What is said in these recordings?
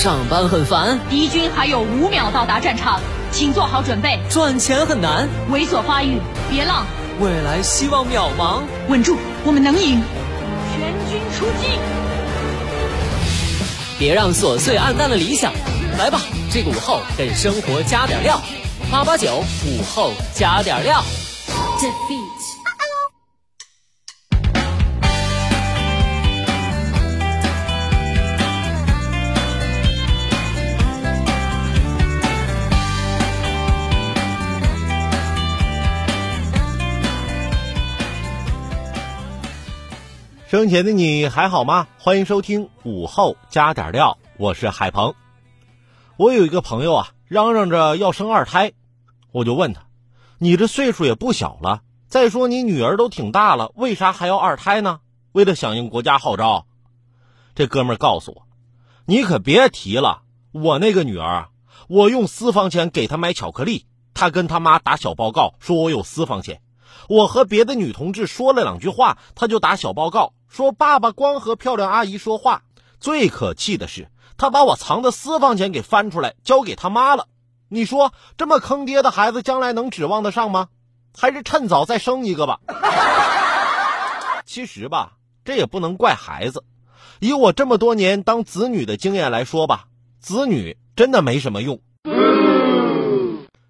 上班很烦，敌军还有五秒到达战场，请做好准备。赚钱很难，猥琐发育，别浪。未来希望渺茫，稳住，我们能赢。全军出击！别让琐碎暗淡了理想。来吧，这个午后给生活加点料。八八九午后加点料。生前的你还好吗？欢迎收听午后加点料，我是海鹏。我有一个朋友啊，嚷嚷着要生二胎，我就问他：“你这岁数也不小了，再说你女儿都挺大了，为啥还要二胎呢？”为了响应国家号召，这哥们儿告诉我：“你可别提了，我那个女儿，我用私房钱给她买巧克力，她跟她妈打小报告说我有私房钱。我和别的女同志说了两句话，她就打小报告。”说爸爸光和漂亮阿姨说话，最可气的是他把我藏的私房钱给翻出来交给他妈了。你说这么坑爹的孩子将来能指望得上吗？还是趁早再生一个吧。其实吧，这也不能怪孩子。以我这么多年当子女的经验来说吧，子女真的没什么用。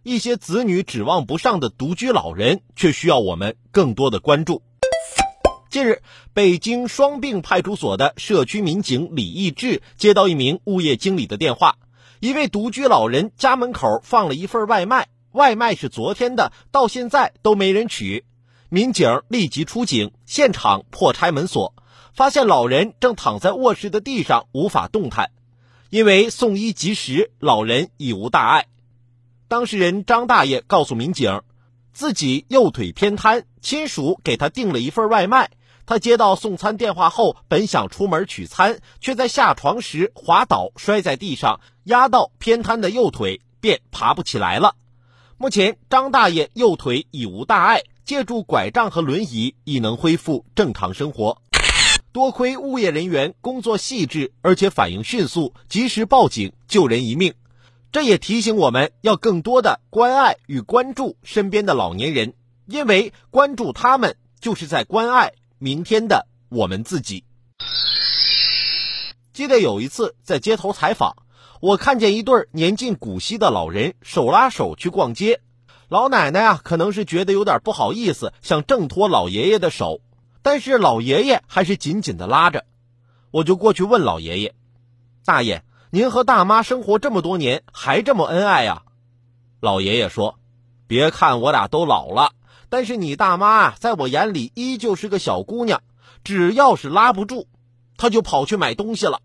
一些子女指望不上的独居老人，却需要我们更多的关注。近日，北京双并派出所的社区民警李义志接到一名物业经理的电话，一位独居老人家门口放了一份外卖，外卖是昨天的，到现在都没人取。民警立即出警，现场破拆门锁，发现老人正躺在卧室的地上无法动弹，因为送医及时，老人已无大碍。当事人张大爷告诉民警，自己右腿偏瘫，亲属给他订了一份外卖。他接到送餐电话后，本想出门取餐，却在下床时滑倒，摔在地上，压到偏瘫的右腿，便爬不起来了。目前，张大爷右腿已无大碍，借助拐杖和轮椅已能恢复正常生活。多亏物业人员工作细致，而且反应迅速，及时报警救人一命。这也提醒我们要更多的关爱与关注身边的老年人，因为关注他们就是在关爱。明天的我们自己。记得有一次在街头采访，我看见一对年近古稀的老人手拉手去逛街。老奶奶啊，可能是觉得有点不好意思，想挣脱老爷爷的手，但是老爷爷还是紧紧的拉着。我就过去问老爷爷：“大爷，您和大妈生活这么多年，还这么恩爱呀？”老爷爷说：“别看我俩都老了。”但是你大妈，在我眼里依旧是个小姑娘，只要是拉不住，她就跑去买东西了。